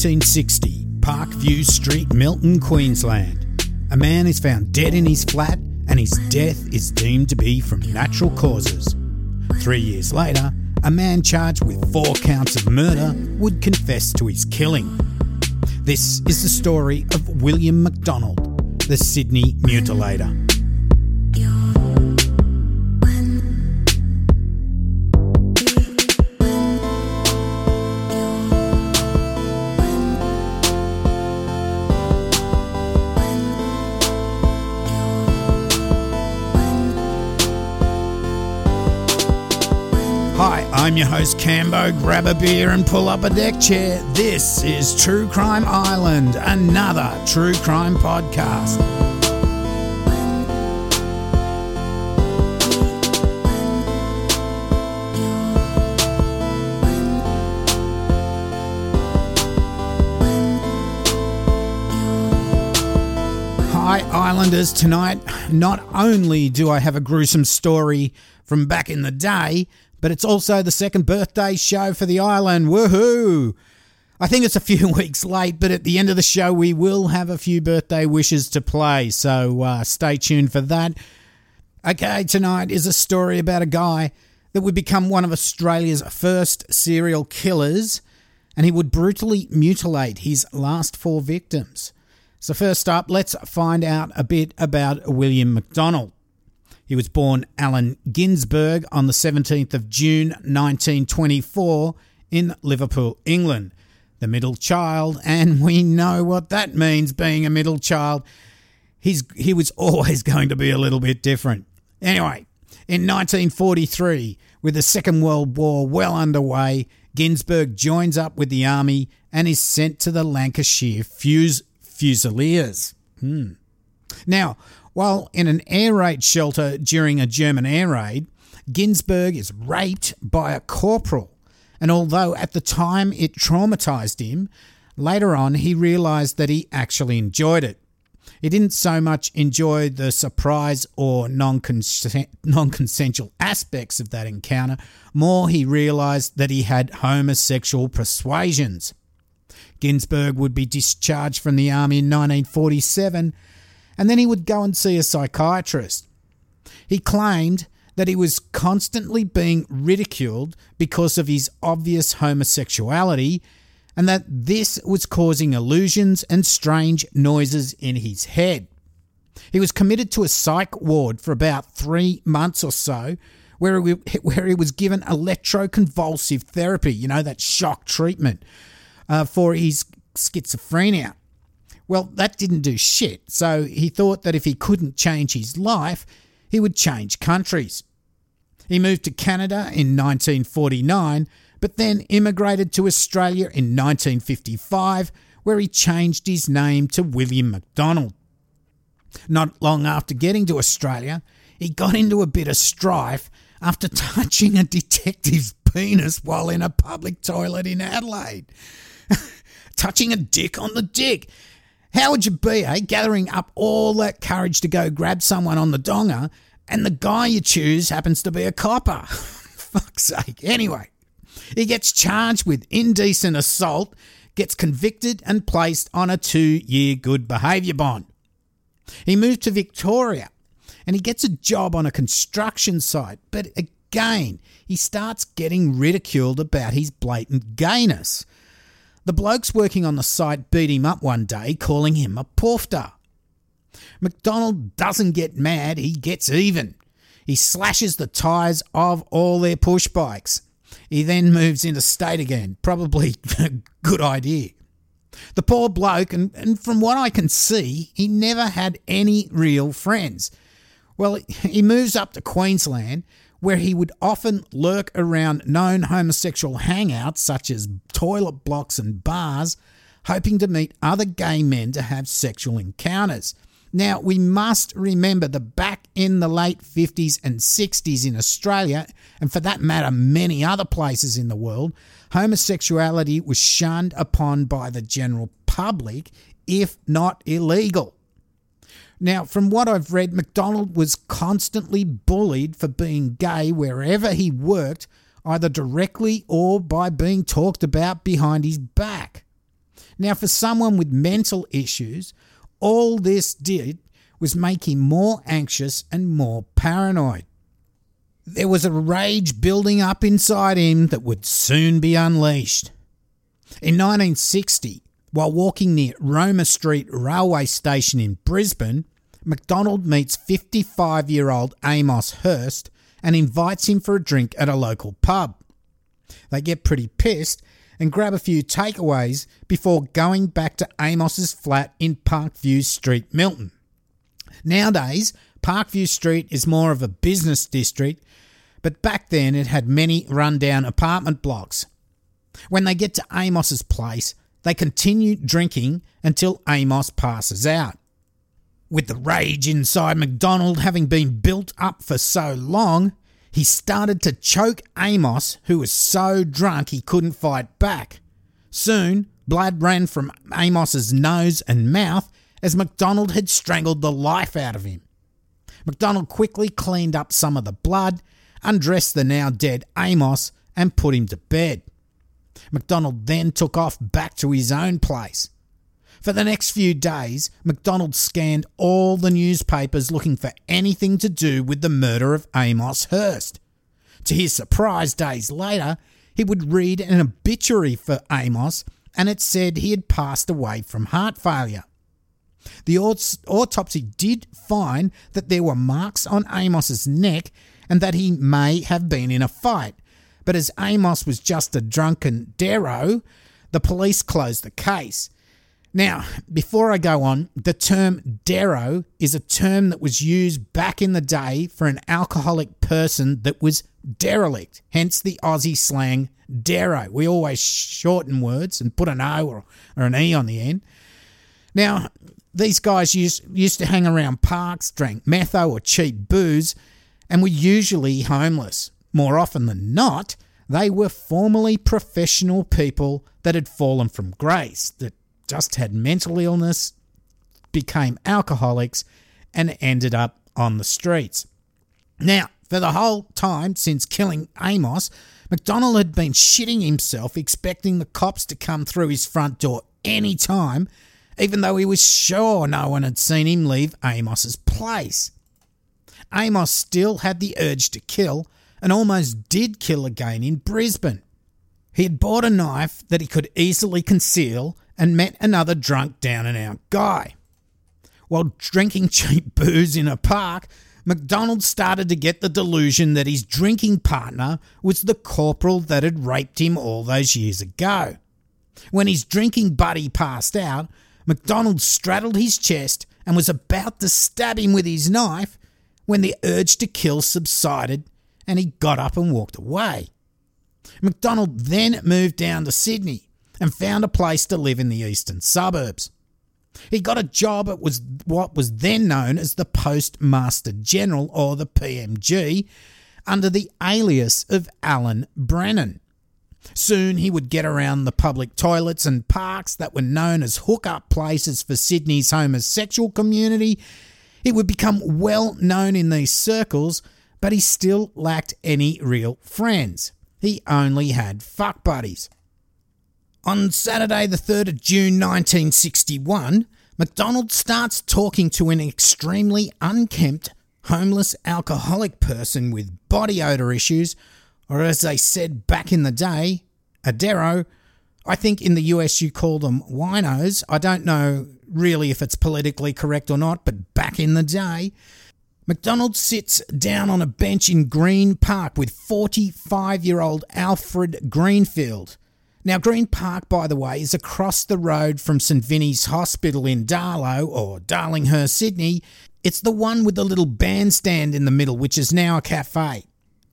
1960, Parkview Street, Milton, Queensland. A man is found dead in his flat and his death is deemed to be from natural causes. Three years later, a man charged with four counts of murder would confess to his killing. This is the story of William McDonald, the Sydney mutilator. I'm your host Cambo. Grab a beer and pull up a deck chair. This is True Crime Island, another true crime podcast. Hi, Islanders. Tonight, not only do I have a gruesome story from back in the day, but it's also the second birthday show for the island. Woohoo! I think it's a few weeks late, but at the end of the show, we will have a few birthday wishes to play, so uh, stay tuned for that. Okay, tonight is a story about a guy that would become one of Australia's first serial killers, and he would brutally mutilate his last four victims. So, first up, let's find out a bit about William McDonald. He was born Alan Ginsberg on the 17th of June 1924 in Liverpool, England. The middle child, and we know what that means being a middle child. He's, he was always going to be a little bit different. Anyway, in 1943, with the Second World War well underway, Ginsberg joins up with the army and is sent to the Lancashire Fusiliers. Hmm. Now, while in an air raid shelter during a German air raid, Ginsberg is raped by a corporal. And although at the time it traumatized him, later on he realized that he actually enjoyed it. He didn't so much enjoy the surprise or non consensual aspects of that encounter, more he realized that he had homosexual persuasions. Ginsberg would be discharged from the army in 1947 and then he would go and see a psychiatrist. He claimed that he was constantly being ridiculed because of his obvious homosexuality and that this was causing illusions and strange noises in his head. He was committed to a psych ward for about three months or so, where he, where he was given electroconvulsive therapy, you know, that shock treatment uh, for his schizophrenia. Well, that didn't do shit, so he thought that if he couldn't change his life, he would change countries. He moved to Canada in 1949, but then immigrated to Australia in 1955, where he changed his name to William McDonald. Not long after getting to Australia, he got into a bit of strife after touching a detective's penis while in a public toilet in Adelaide. touching a dick on the dick. How would you be, eh? Gathering up all that courage to go grab someone on the donga, and the guy you choose happens to be a copper. Fuck's sake. Anyway, he gets charged with indecent assault, gets convicted, and placed on a two year good behaviour bond. He moved to Victoria and he gets a job on a construction site, but again, he starts getting ridiculed about his blatant gayness. The blokes working on the site beat him up one day, calling him a poofter. McDonald doesn't get mad, he gets even. He slashes the tyres of all their push bikes. He then moves into state again. Probably a good idea. The poor bloke, and, and from what I can see, he never had any real friends. Well, he moves up to Queensland where he would often lurk around known homosexual hangouts such as toilet blocks and bars, hoping to meet other gay men to have sexual encounters. Now, we must remember that back in the late 50s and 60s in Australia, and for that matter, many other places in the world, homosexuality was shunned upon by the general public, if not illegal. Now, from what I've read, McDonald was constantly bullied for being gay wherever he worked, either directly or by being talked about behind his back. Now, for someone with mental issues, all this did was make him more anxious and more paranoid. There was a rage building up inside him that would soon be unleashed. In 1960, while walking near Roma Street railway station in Brisbane, MacDonald meets 55 year old Amos Hurst and invites him for a drink at a local pub. They get pretty pissed and grab a few takeaways before going back to Amos's flat in Parkview Street, Milton. Nowadays, Parkview Street is more of a business district, but back then it had many rundown apartment blocks. When they get to Amos's place, they continue drinking until Amos passes out. With the rage inside MacDonald having been built up for so long, he started to choke Amos, who was so drunk he couldn't fight back. Soon, blood ran from Amos's nose and mouth as MacDonald had strangled the life out of him. MacDonald quickly cleaned up some of the blood, undressed the now dead Amos, and put him to bed. MacDonald then took off back to his own place. For the next few days, MacDonald scanned all the newspapers looking for anything to do with the murder of Amos Hurst. To his surprise, days later, he would read an obituary for Amos and it said he had passed away from heart failure. The autopsy did find that there were marks on Amos's neck and that he may have been in a fight, but as Amos was just a drunken derro, the police closed the case. Now, before I go on, the term derro is a term that was used back in the day for an alcoholic person that was derelict, hence the Aussie slang derro. We always shorten words and put an O or, or an E on the end. Now, these guys used, used to hang around parks, drank metho or cheap booze, and were usually homeless. More often than not, they were formerly professional people that had fallen from grace, that just had mental illness, became alcoholics, and ended up on the streets. Now, for the whole time since killing Amos, McDonald had been shitting himself expecting the cops to come through his front door any time, even though he was sure no one had seen him leave Amos's place. Amos still had the urge to kill and almost did kill again in Brisbane. He had bought a knife that he could easily conceal and met another drunk down and out guy. While drinking cheap booze in a park, McDonald started to get the delusion that his drinking partner was the corporal that had raped him all those years ago. When his drinking buddy passed out, McDonald straddled his chest and was about to stab him with his knife when the urge to kill subsided and he got up and walked away. McDonald then moved down to Sydney and found a place to live in the eastern suburbs. He got a job at was what was then known as the Postmaster General or the PMG under the alias of Alan Brennan. Soon he would get around the public toilets and parks that were known as hookup places for Sydney's homosexual community. He would become well known in these circles, but he still lacked any real friends. He only had fuck buddies. On Saturday, the 3rd of June 1961, MacDonald starts talking to an extremely unkempt, homeless alcoholic person with body odour issues, or as they said back in the day, a derro. I think in the US you call them winos. I don't know really if it's politically correct or not, but back in the day, MacDonald sits down on a bench in Green Park with 45 year old Alfred Greenfield. Now, Green Park, by the way, is across the road from St Vinny's Hospital in Darlo or Darlinghurst, Sydney. It's the one with the little bandstand in the middle, which is now a cafe.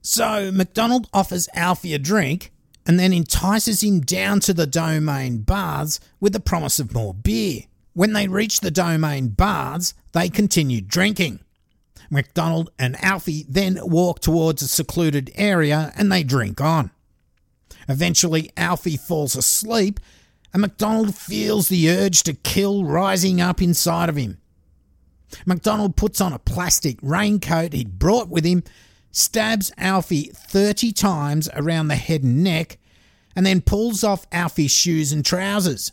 So, McDonald offers Alfie a drink and then entices him down to the Domain Baths with the promise of more beer. When they reach the Domain Baths, they continue drinking. McDonald and Alfie then walk towards a secluded area and they drink on. Eventually, Alfie falls asleep, and MacDonald feels the urge to kill rising up inside of him. MacDonald puts on a plastic raincoat he'd brought with him, stabs Alfie 30 times around the head and neck, and then pulls off Alfie's shoes and trousers.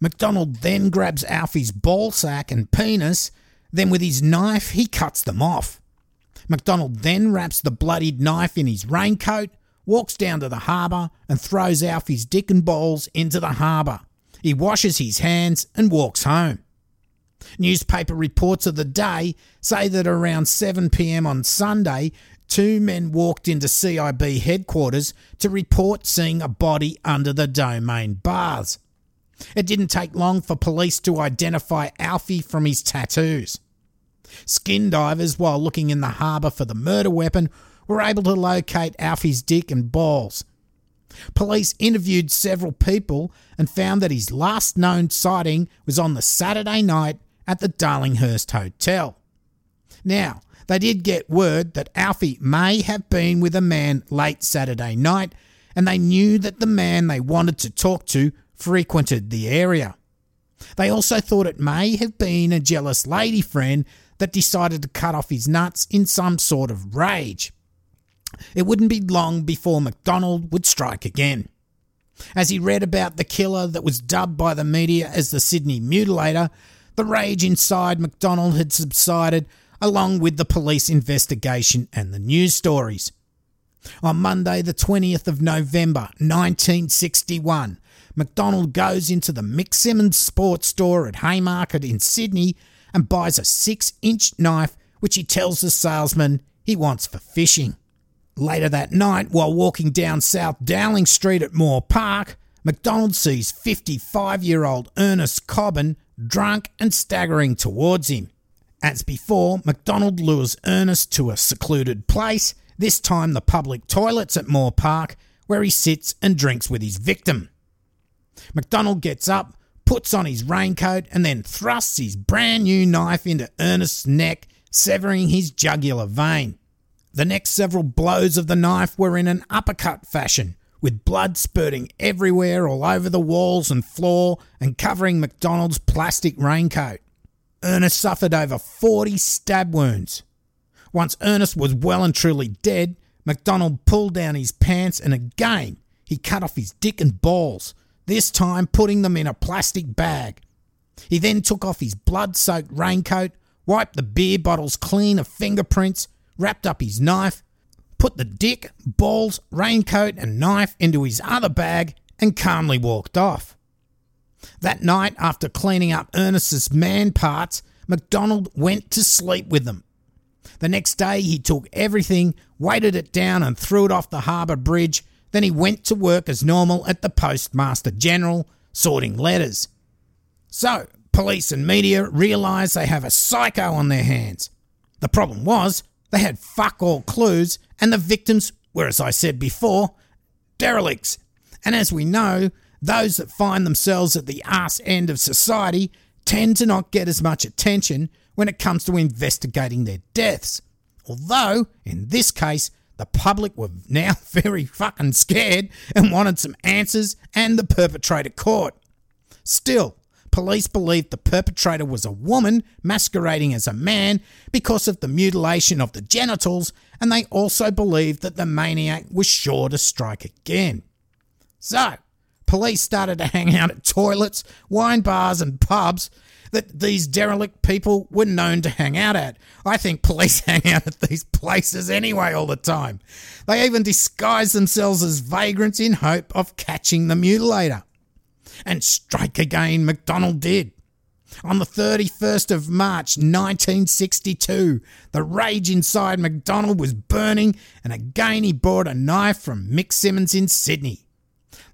McDonald then grabs Alfie's ball sack and penis, then with his knife he cuts them off. McDonald then wraps the bloodied knife in his raincoat, walks down to the harbour, and throws Alfie's dick and balls into the harbour. He washes his hands and walks home. Newspaper reports of the day say that around 7 pm on Sunday, two men walked into CIB headquarters to report seeing a body under the Domain Baths. It didn't take long for police to identify Alfie from his tattoos. Skin divers, while looking in the harbour for the murder weapon, were able to locate Alfie's dick and balls. Police interviewed several people and found that his last known sighting was on the Saturday night at the Darlinghurst Hotel. Now, they did get word that Alfie may have been with a man late Saturday night, and they knew that the man they wanted to talk to frequented the area. They also thought it may have been a jealous lady friend that decided to cut off his nuts in some sort of rage. It wouldn't be long before McDonald would strike again. As he read about the killer that was dubbed by the media as the Sydney Mutilator, the rage inside McDonald had subsided along with the police investigation and the news stories. On Monday, the 20th of November 1961, McDonald goes into the Mick Simmons sports store at Haymarket in Sydney and buys a six inch knife which he tells the salesman he wants for fishing. Later that night, while walking down South Dowling Street at Moore Park, McDonald sees 55 year old Ernest Cobbin drunk and staggering towards him. As before, McDonald lures Ernest to a secluded place, this time the public toilets at Moore Park, where he sits and drinks with his victim. McDonald gets up, puts on his raincoat, and then thrusts his brand new knife into Ernest's neck, severing his jugular vein. The next several blows of the knife were in an uppercut fashion, with blood spurting everywhere all over the walls and floor and covering McDonald's plastic raincoat. Ernest suffered over 40 stab wounds. Once Ernest was well and truly dead, McDonald pulled down his pants and again he cut off his dick and balls, this time putting them in a plastic bag. He then took off his blood soaked raincoat, wiped the beer bottles clean of fingerprints, wrapped up his knife, put the dick, balls, raincoat, and knife into his other bag, and calmly walked off. That night, after cleaning up Ernest's man parts, MacDonald went to sleep with them. The next day, he took everything, weighted it down, and threw it off the harbour bridge then he went to work as normal at the Postmaster General, sorting letters. So, police and media realise they have a psycho on their hands. The problem was, they had fuck all clues, and the victims were, as I said before, derelicts. And as we know, those that find themselves at the arse end of society tend to not get as much attention when it comes to investigating their deaths. Although, in this case, the public were now very fucking scared and wanted some answers and the perpetrator caught. Still, police believed the perpetrator was a woman masquerading as a man because of the mutilation of the genitals, and they also believed that the maniac was sure to strike again. So, police started to hang out at toilets, wine bars, and pubs that these derelict people were known to hang out at. I think police hang out at these places anyway all the time. They even disguise themselves as vagrants in hope of catching the mutilator. And strike again, McDonald did. On the 31st of March 1962, the rage inside McDonald was burning, and again he bought a knife from Mick Simmons in Sydney.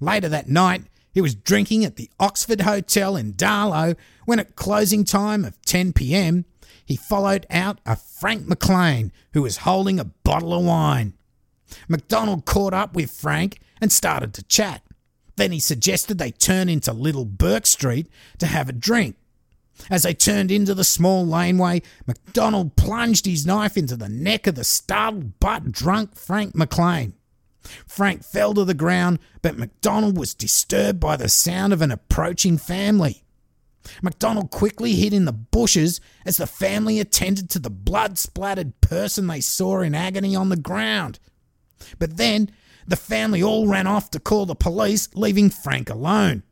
Later that night, he was drinking at the Oxford Hotel in Darlo when, at closing time of 10 pm, he followed out a Frank McLean who was holding a bottle of wine. McDonald caught up with Frank and started to chat. Then he suggested they turn into Little Burke Street to have a drink. As they turned into the small laneway, MacDonald plunged his knife into the neck of the startled but drunk Frank McLean. Frank fell to the ground, but MacDonald was disturbed by the sound of an approaching family. MacDonald quickly hid in the bushes as the family attended to the blood splattered person they saw in agony on the ground. But then the family all ran off to call the police, leaving Frank alone.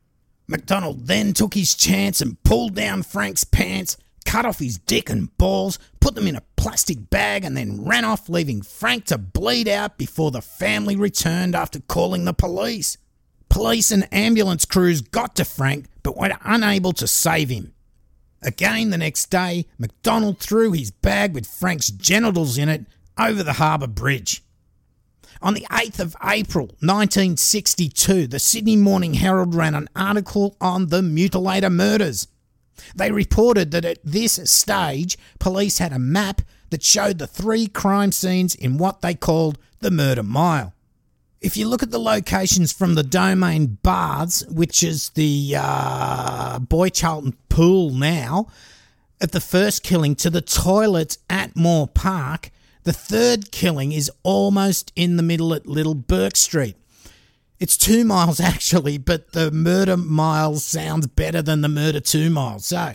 MacDonald then took his chance and pulled down Frank's pants, cut off his dick and balls, put them in a plastic bag, and then ran off, leaving Frank to bleed out before the family returned after calling the police. Police and ambulance crews got to Frank but were unable to save him. Again the next day, MacDonald threw his bag with Frank's genitals in it over the harbour bridge. On the 8th of April 1962, the Sydney Morning Herald ran an article on the mutilator murders. They reported that at this stage, police had a map that showed the three crime scenes in what they called the murder mile. If you look at the locations from the Domain Baths, which is the uh, Boy Charlton pool now, at the first killing to the toilets at Moore Park, the third killing is almost in the middle at Little Burke Street. It's two miles actually, but the murder mile sounds better than the murder two miles. So,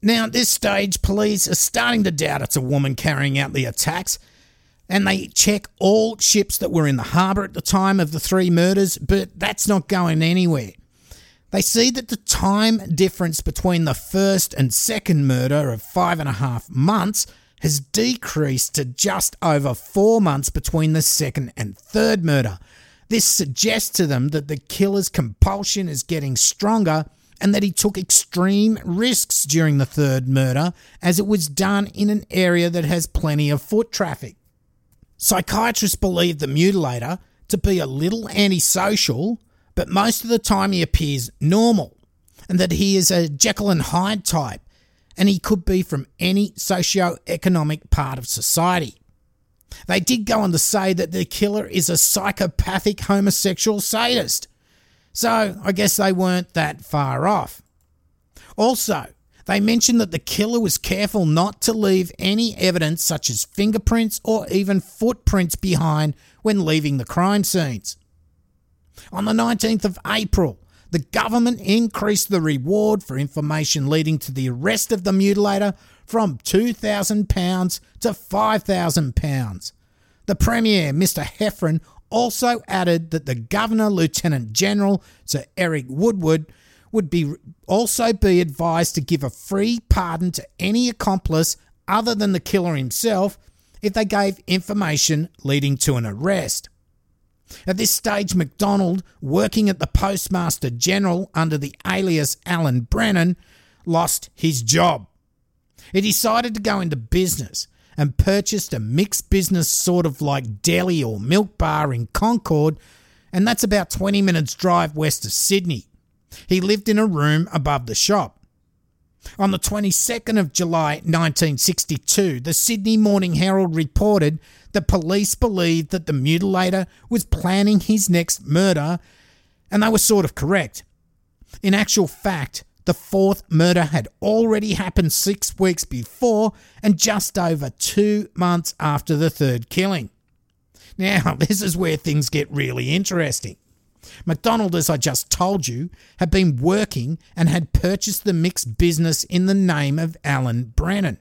now at this stage, police are starting to doubt it's a woman carrying out the attacks and they check all ships that were in the harbour at the time of the three murders, but that's not going anywhere. They see that the time difference between the first and second murder of five and a half months has decreased to just over four months between the second and third murder. This suggests to them that the killer's compulsion is getting stronger and that he took extreme risks during the third murder, as it was done in an area that has plenty of foot traffic. Psychiatrists believe the mutilator to be a little antisocial, but most of the time he appears normal, and that he is a Jekyll and Hyde type, and he could be from any socio-economic part of society. They did go on to say that the killer is a psychopathic homosexual sadist, so I guess they weren't that far off. Also, they mentioned that the killer was careful not to leave any evidence such as fingerprints or even footprints behind when leaving the crime scenes. On the 19th of April, the government increased the reward for information leading to the arrest of the mutilator from £2,000 to £5,000. The Premier, Mr. Heffron, also added that the Governor Lieutenant General, Sir Eric Woodward, would be also be advised to give a free pardon to any accomplice other than the killer himself if they gave information leading to an arrest. At this stage, MacDonald, working at the Postmaster General under the alias Alan Brennan, lost his job. He decided to go into business and purchased a mixed business sort of like deli or milk bar in Concord, and that's about 20 minutes' drive west of Sydney. He lived in a room above the shop. On the 22nd of July 1962, the Sydney Morning Herald reported that police believed that the mutilator was planning his next murder, and they were sort of correct. In actual fact, the fourth murder had already happened six weeks before and just over two months after the third killing. Now, this is where things get really interesting. MacDonald, as I just told you, had been working and had purchased the mixed business in the name of Alan Brennan.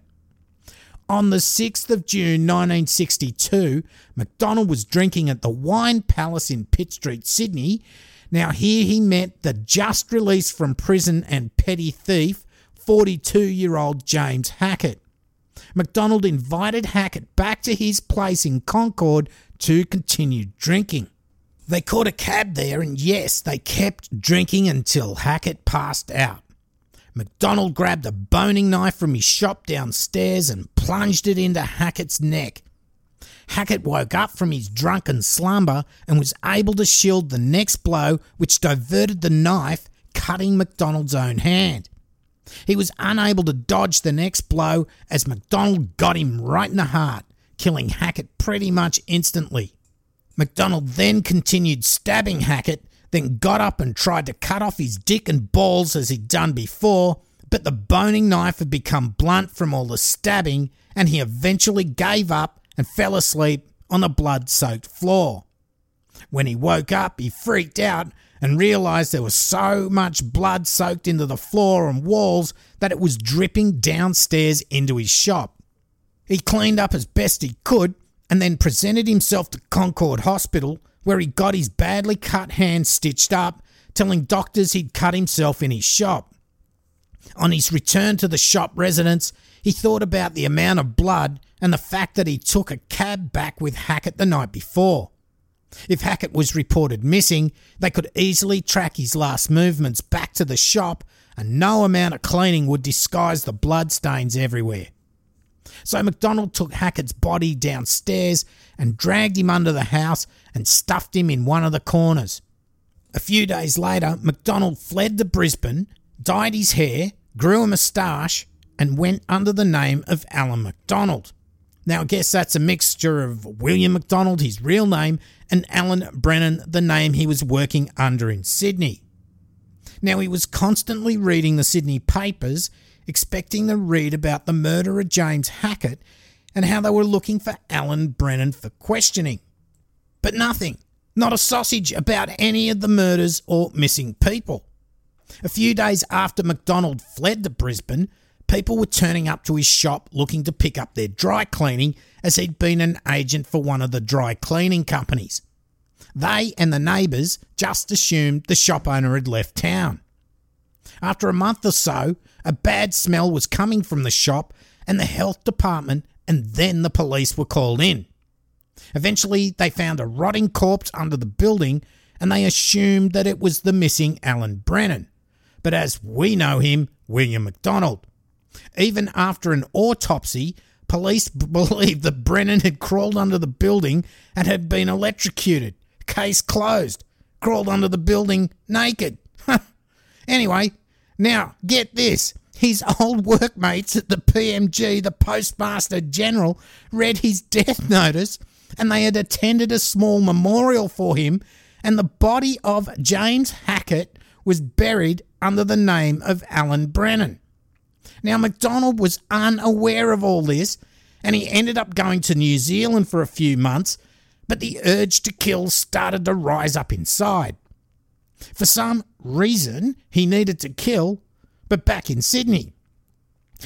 On the 6th of June 1962, MacDonald was drinking at the Wine Palace in Pitt Street, Sydney. Now, here he met the just released from prison and petty thief, 42 year old James Hackett. MacDonald invited Hackett back to his place in Concord to continue drinking. They caught a cab there, and yes, they kept drinking until Hackett passed out. MacDonald grabbed a boning knife from his shop downstairs and plunged it into Hackett's neck. Hackett woke up from his drunken slumber and was able to shield the next blow, which diverted the knife, cutting MacDonald's own hand. He was unable to dodge the next blow as MacDonald got him right in the heart, killing Hackett pretty much instantly. MacDonald then continued stabbing Hackett, then got up and tried to cut off his dick and balls as he'd done before, but the boning knife had become blunt from all the stabbing, and he eventually gave up and fell asleep on the blood soaked floor. When he woke up, he freaked out and realised there was so much blood soaked into the floor and walls that it was dripping downstairs into his shop. He cleaned up as best he could and then presented himself to Concord Hospital, where he got his badly cut hand stitched up, telling doctors he'd cut himself in his shop. On his return to the shop residence, he thought about the amount of blood and the fact that he took a cab back with Hackett the night before. If Hackett was reported missing, they could easily track his last movements back to the shop, and no amount of cleaning would disguise the bloodstains everywhere. So MacDonald took Hackett's body downstairs and dragged him under the house and stuffed him in one of the corners. A few days later, MacDonald fled to Brisbane, dyed his hair, grew a moustache, and went under the name of Alan MacDonald. Now, I guess that's a mixture of William MacDonald, his real name, and Alan Brennan, the name he was working under in Sydney. Now, he was constantly reading the Sydney papers, expecting to read about the murder of James Hackett and how they were looking for Alan Brennan for questioning. But nothing, not a sausage about any of the murders or missing people. A few days after MacDonald fled to Brisbane, people were turning up to his shop looking to pick up their dry cleaning as he'd been an agent for one of the dry cleaning companies. They and the neighbours just assumed the shop owner had left town. After a month or so, a bad smell was coming from the shop, and the health department and then the police were called in. Eventually, they found a rotting corpse under the building and they assumed that it was the missing Alan Brennan. But as we know him, William MacDonald. Even after an autopsy, police believed that Brennan had crawled under the building and had been electrocuted. Case closed. Crawled under the building naked. anyway, now get this. His old workmates at the PMG, the Postmaster General, read his death notice and they had attended a small memorial for him, and the body of James Hackett was buried under the name of Alan Brennan. Now, MacDonald was unaware of all this, and he ended up going to New Zealand for a few months, but the urge to kill started to rise up inside. For some reason, he needed to kill, but back in Sydney.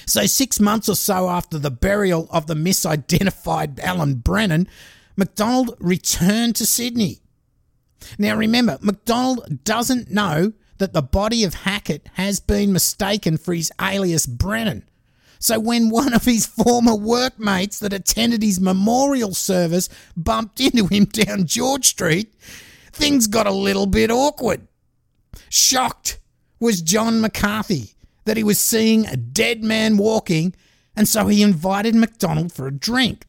So, six months or so after the burial of the misidentified Alan Brennan, McDonald returned to Sydney. Now, remember, McDonald doesn't know that the body of Hackett has been mistaken for his alias Brennan. So when one of his former workmates that attended his memorial service bumped into him down George Street, things got a little bit awkward. Shocked was John McCarthy that he was seeing a dead man walking, and so he invited MacDonald for a drink.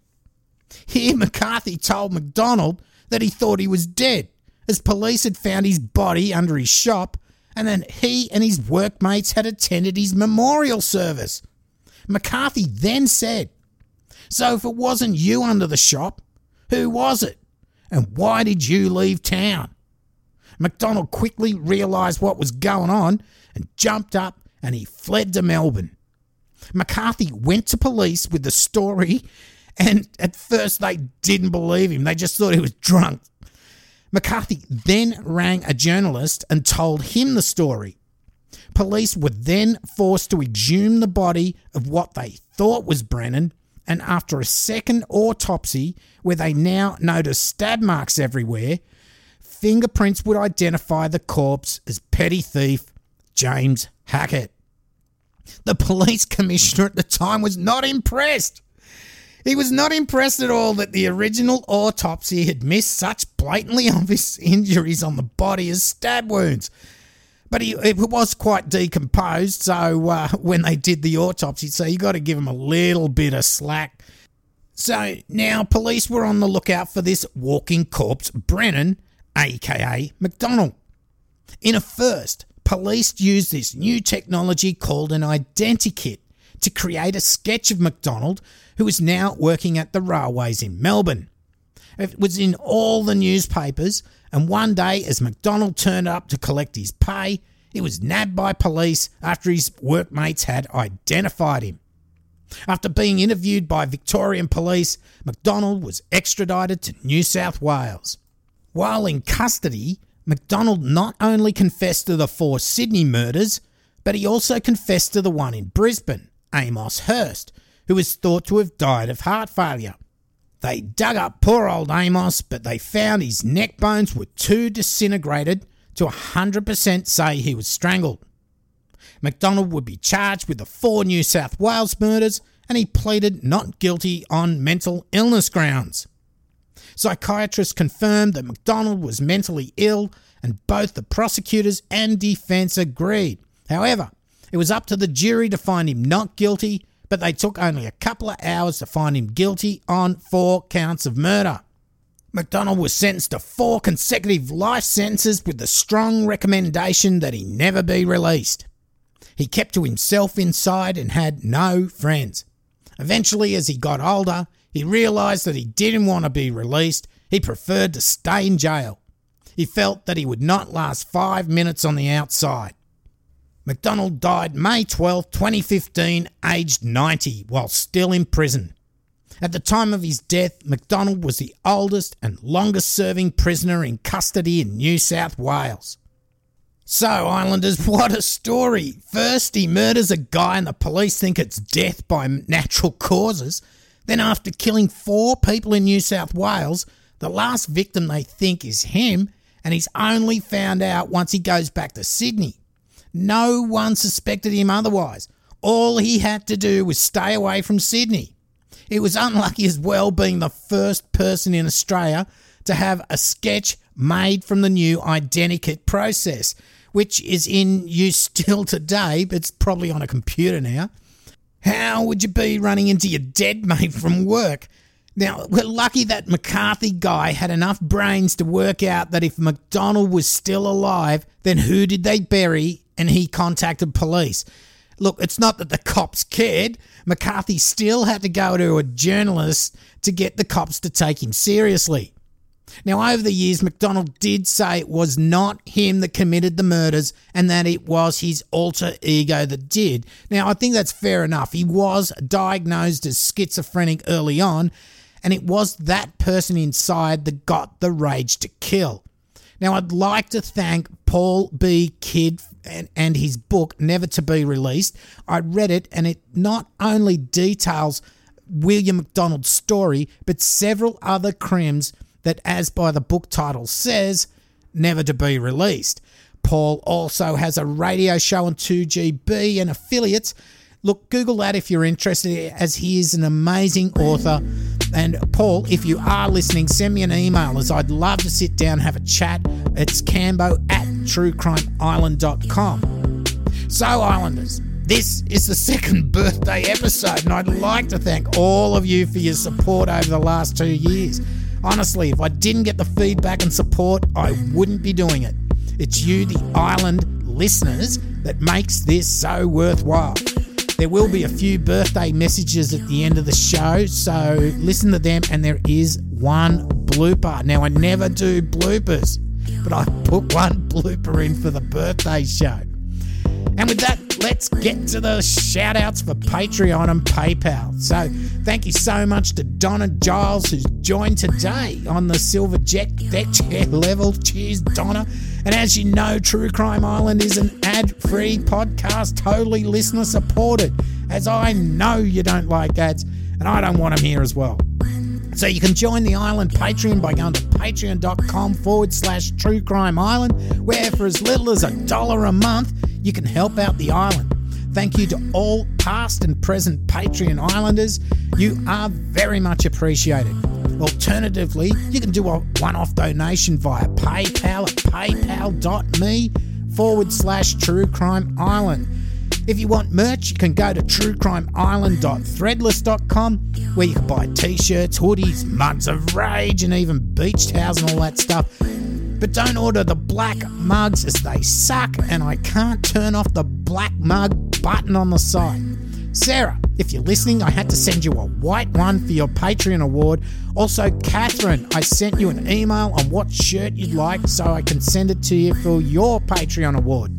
Here, McCarthy told MacDonald that he thought he was dead, as police had found his body under his shop and then he and his workmates had attended his memorial service. McCarthy then said, So if it wasn't you under the shop, who was it? And why did you leave town? MacDonald quickly realised what was going on and jumped up and he fled to Melbourne. McCarthy went to police with the story, and at first they didn't believe him. They just thought he was drunk. McCarthy then rang a journalist and told him the story. Police were then forced to exhume the body of what they thought was Brennan, and after a second autopsy, where they now noticed stab marks everywhere, fingerprints would identify the corpse as petty thief James Hackett. The police commissioner at the time was not impressed. He was not impressed at all that the original autopsy had missed such blatantly obvious injuries on the body as stab wounds. But he, it was quite decomposed, so uh, when they did the autopsy, so you got to give him a little bit of slack. So now police were on the lookout for this walking corpse, Brennan, aka McDonald. In a first, police used this new technology called an identikit to create a sketch of McDonald, who is now working at the railways in Melbourne. It was in all the newspapers, and one day, as McDonald turned up to collect his pay, he was nabbed by police after his workmates had identified him. After being interviewed by Victorian police, McDonald was extradited to New South Wales. While in custody, MacDonald not only confessed to the four Sydney murders, but he also confessed to the one in Brisbane, Amos Hurst, who was thought to have died of heart failure. They dug up poor old Amos, but they found his neck bones were too disintegrated to 100% say he was strangled. McDonald would be charged with the four New South Wales murders and he pleaded not guilty on mental illness grounds. Psychiatrists confirmed that McDonald was mentally ill, and both the prosecutors and defence agreed. However, it was up to the jury to find him not guilty, but they took only a couple of hours to find him guilty on four counts of murder. McDonald was sentenced to four consecutive life sentences with the strong recommendation that he never be released. He kept to himself inside and had no friends. Eventually, as he got older, he realised that he didn't want to be released. He preferred to stay in jail. He felt that he would not last five minutes on the outside. McDonald died May 12, 2015, aged 90, while still in prison. At the time of his death, McDonald was the oldest and longest serving prisoner in custody in New South Wales. So, Islanders, what a story! First, he murders a guy and the police think it's death by natural causes. Then, after killing four people in New South Wales, the last victim they think is him, and he's only found out once he goes back to Sydney. No one suspected him otherwise. All he had to do was stay away from Sydney. It was unlucky as well being the first person in Australia to have a sketch made from the new identikit process which is in use still today, but it's probably on a computer now. How would you be running into your dead mate from work? Now, we're lucky that McCarthy guy had enough brains to work out that if McDonald was still alive, then who did they bury? And he contacted police. Look, it's not that the cops cared. McCarthy still had to go to a journalist to get the cops to take him seriously. Now, over the years, McDonald did say it was not him that committed the murders and that it was his alter ego that did. Now, I think that's fair enough. He was diagnosed as schizophrenic early on, and it was that person inside that got the rage to kill. Now, I'd like to thank Paul B. Kidd and, and his book, Never to Be Released. I read it, and it not only details William McDonald's story, but several other crimes that, as by the book title says, never to be released. Paul also has a radio show on 2GB and affiliates. Look, Google that if you're interested, as he is an amazing author. And Paul, if you are listening, send me an email as I'd love to sit down and have a chat. It's cambo at truecrimeisland.com. So, Islanders, this is the second birthday episode, and I'd like to thank all of you for your support over the last two years. Honestly, if I didn't get the feedback and support, I wouldn't be doing it. It's you, the island listeners, that makes this so worthwhile. There will be a few birthday messages at the end of the show, so listen to them, and there is one blooper. Now, I never do bloopers, but I put one blooper in for the birthday show. And with that, let's get to the shout outs for Patreon and PayPal. So, thank you so much to Donna Giles, who's joined today on the Silver Jet deck chair level. Cheers, Donna. And as you know, True Crime Island is an ad free podcast, totally listener supported, as I know you don't like ads, and I don't want them here as well. So you can join the Island Patreon by going to patreon.com forward slash true crime island, where for as little as a dollar a month, you can help out the island. Thank you to all past and present Patreon Islanders. You are very much appreciated. Alternatively, you can do a one off donation via PayPal at paypal.me forward slash true crime island. If you want merch, you can go to truecrimeisland.threadless.com where you can buy t shirts, hoodies, mugs of rage, and even beach towels and all that stuff. But don't order the black mugs as they suck, and I can't turn off the black mug button on the side. Sarah, if you're listening, I had to send you a white one for your Patreon award. Also, Catherine, I sent you an email on what shirt you'd like so I can send it to you for your Patreon award.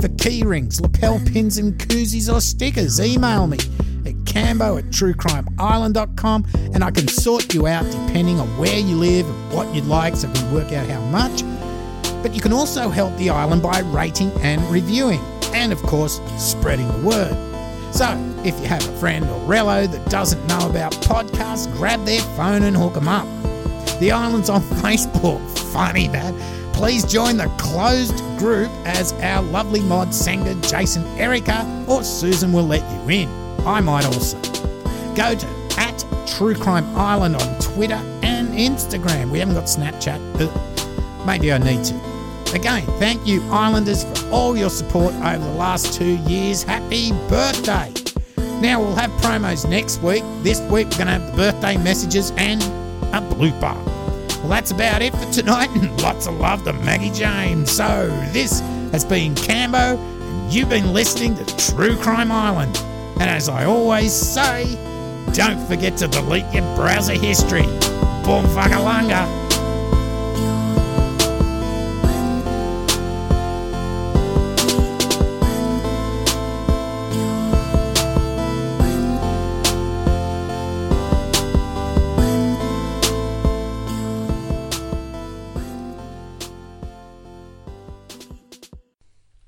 For key rings, lapel pins, and koozies or stickers, email me cambo at truecrimeisland.com and I can sort you out depending on where you live and what you'd like so we can work out how much. But you can also help the island by rating and reviewing, and of course, spreading the word. So, if you have a friend or relo that doesn't know about podcasts, grab their phone and hook them up. The island's on Facebook. Funny that. please join the closed group as our lovely mod Senga, Jason, Erica, or Susan will let you in. I might also. Go to at True Crime Island on Twitter and Instagram. We haven't got Snapchat, but maybe I need to. Again, thank you, Islanders, for all your support over the last two years. Happy birthday! Now we'll have promos next week. This week we're going to have the birthday messages and a blooper. Well, that's about it for tonight, and lots of love to Maggie James. So, this has been Cambo, and you've been listening to True Crime Island. And as I always say, don't forget to delete your browser history. Boom fuckalunga.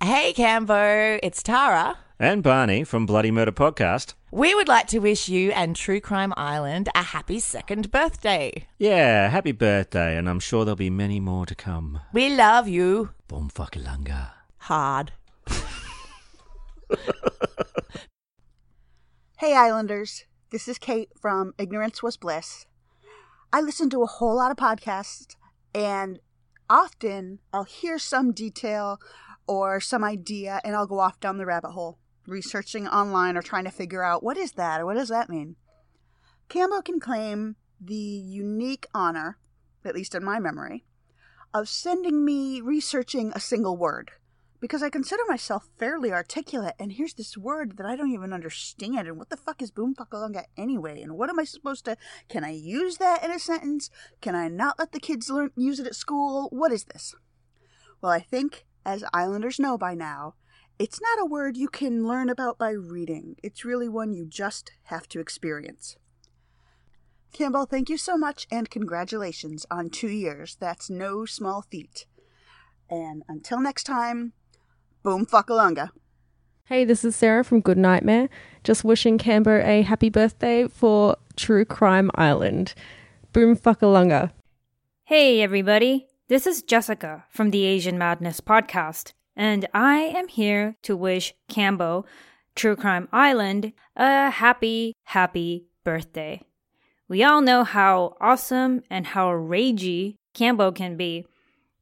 Hey, Cambo, it's Tara. And Barney from Bloody Murder Podcast. We would like to wish you and True Crime Island a happy second birthday. Yeah, happy birthday, and I'm sure there'll be many more to come. We love you. Boom fuckalunga. Hard. Hey, Islanders. This is Kate from Ignorance Was Bliss. I listen to a whole lot of podcasts, and often I'll hear some detail or some idea, and I'll go off down the rabbit hole, researching online or trying to figure out what is that or what does that mean. Cambo can claim the unique honor, at least in my memory, of sending me researching a single word because I consider myself fairly articulate, and here's this word that I don't even understand. And what the fuck is boomfuckalunga anyway? And what am I supposed to? Can I use that in a sentence? Can I not let the kids learn use it at school? What is this? Well, I think, as Islanders know by now, it's not a word you can learn about by reading. It's really one you just have to experience. Campbell, thank you so much and congratulations on two years. That's no small feat. And until next time, boom fuckalunga. Hey, this is Sarah from Good Nightmare. Just wishing Cambo a happy birthday for True Crime Island. Boom fuckalunga. Hey, everybody. This is Jessica from the Asian Madness podcast, and I am here to wish Cambo, True Crime Island, a happy, happy birthday. We all know how awesome and how ragey Cambo can be,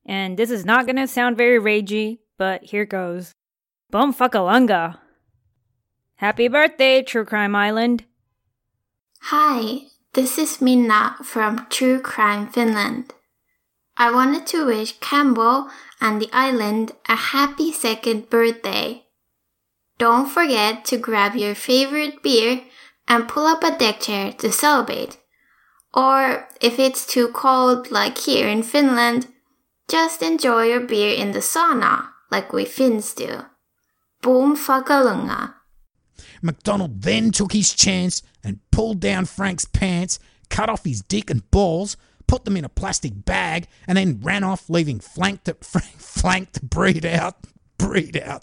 and this is not gonna sound very ragey, but here goes. Boom fuckalunga. Happy birthday, True Crime Island. Hi, this is Minna from True Crime Finland. I wanted to wish Campbell and the island a happy second birthday. Don't forget to grab your favorite beer and pull up a deck chair to celebrate. Or if it's too cold like here in Finland, just enjoy your beer in the sauna like we Finns do. Boom fuckalunga. MacDonald then took his chance and pulled down Frank's pants, cut off his dick and balls, put them in a plastic bag, and then ran off, leaving Frank to, Frank, to breed out. Breed out.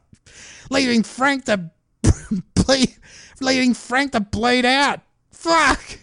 Leaving Frank to bleed, leaving Frank to bleed out. Fuck!